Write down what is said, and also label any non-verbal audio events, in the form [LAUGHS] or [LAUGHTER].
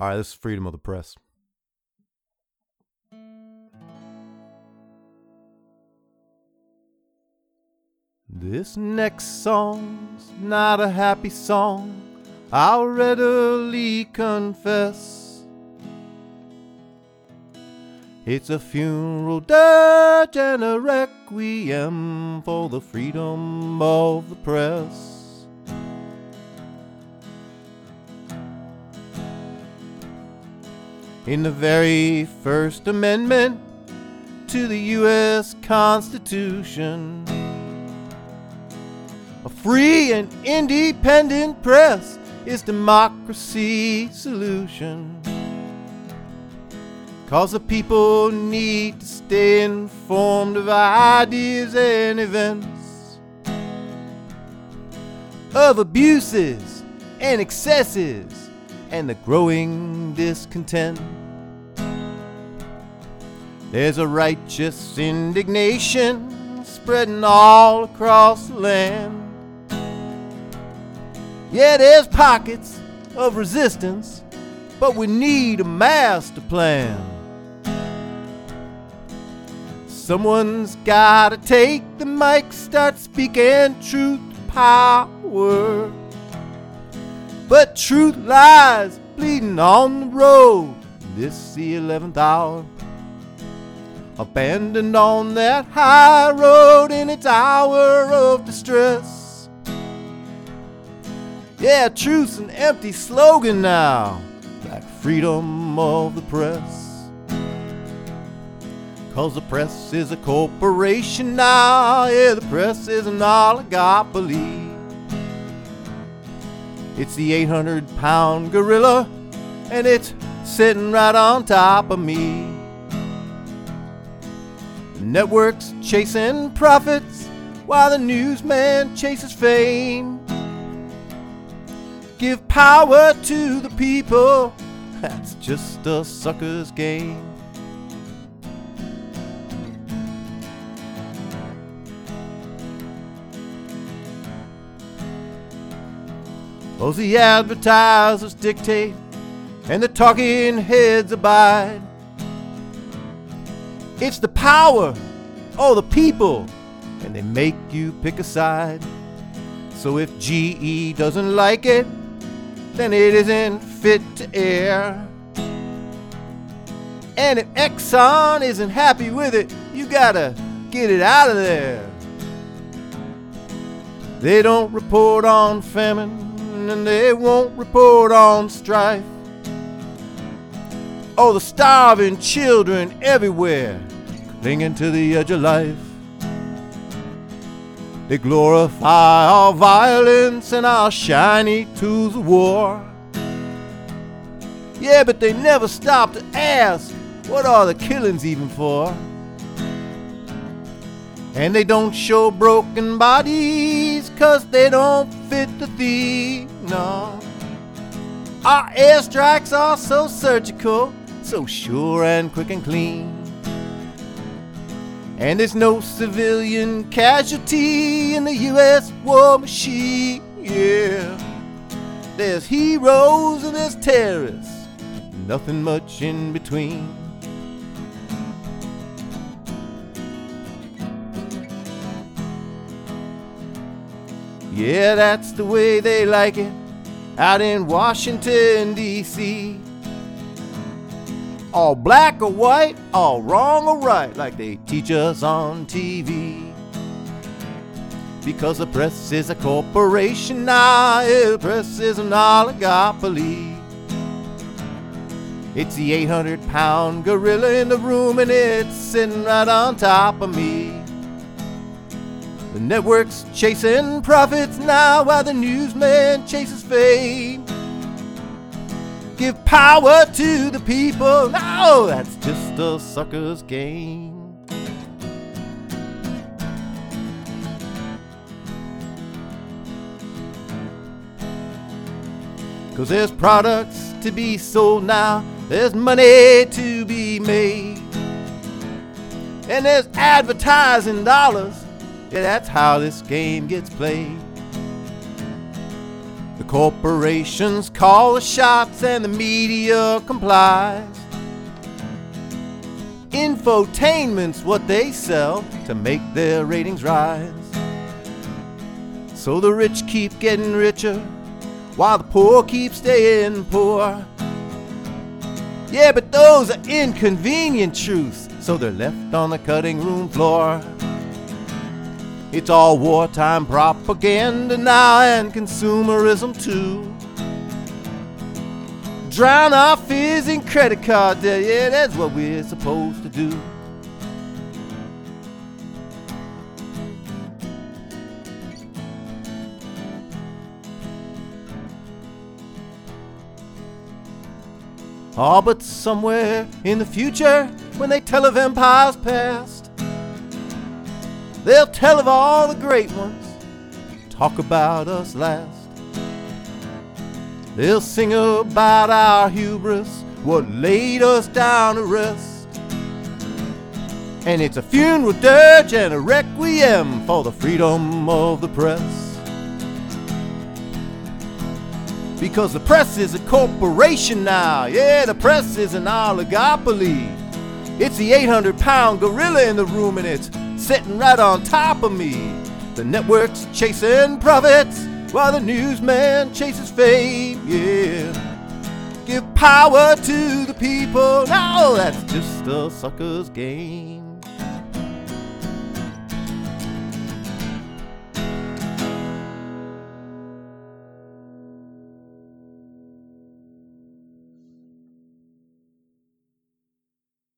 All right, this is freedom of the press. This next song's not a happy song, I'll readily confess. It's a funeral dirge and a requiem for the freedom of the press. In the very first amendment to the U.S. Constitution, a free and independent press is democracy's solution. Cause the people need to stay informed of ideas and events, of abuses and excesses, and the growing discontent. There's a righteous indignation spreading all across the land. Yeah, there's pockets of resistance, but we need a master plan. Someone's gotta take the mic, start speaking truth power. But truth lies bleeding on the road. This the eleventh hour. Abandoned on that high road in its hour of distress. Yeah, truth's an empty slogan now, like freedom of the press. Cause the press is a corporation now, yeah, the press is an oligopoly. It's the 800 pound gorilla, and it's sitting right on top of me. Network's chasing profits while the newsman chases fame. Give power to the people, [LAUGHS] that's just a sucker's game. Those the advertisers dictate and the talking heads abide. It's the power of the people, and they make you pick a side. So if GE doesn't like it, then it isn't fit to air. And if Exxon isn't happy with it, you gotta get it out of there. They don't report on famine and they won't report on strife. Oh, the starving children everywhere, clinging to the edge of life. They glorify our violence and our shiny tools of war. Yeah, but they never stop to ask, what are the killings even for? And they don't show broken bodies, cause they don't fit the theme, no. Our airstrikes are so surgical, so sure and quick and clean. And there's no civilian casualty in the US war machine, yeah. There's heroes and there's terrorists, nothing much in between. Yeah, that's the way they like it out in Washington, D.C. All black or white, all wrong or right, like they teach us on TV. Because the press is a corporation now, the press is an oligopoly. It's the 800 pound gorilla in the room, and it's sitting right on top of me. The network's chasing profits now while the newsman chases fame. Give power to the people. No, that's just a sucker's game. Cause there's products to be sold now, there's money to be made, and there's advertising dollars yeah, that's how this game gets played. The corporations call the shots and the media complies. Infotainment's what they sell to make their ratings rise. So the rich keep getting richer while the poor keep staying poor. Yeah, but those are inconvenient truths, so they're left on the cutting room floor. It's all wartime propaganda now and consumerism too. Drown our fears in credit card debt, yeah, that's what we're supposed to do. Oh, but somewhere in the future, when they tell of empires past, they'll tell of all the great ones, talk about us last. They'll sing about our hubris, what laid us down to rest. And it's a funeral dirge and a requiem for the freedom of the press. Because the press is a corporation now. Yeah, the press is an oligopoly. It's the 800 pound gorilla in the room and it's sitting right on top of me. The network's chasing profits while the newsman chases fame. Yeah. Give power to the people. Now that's just a sucker's game.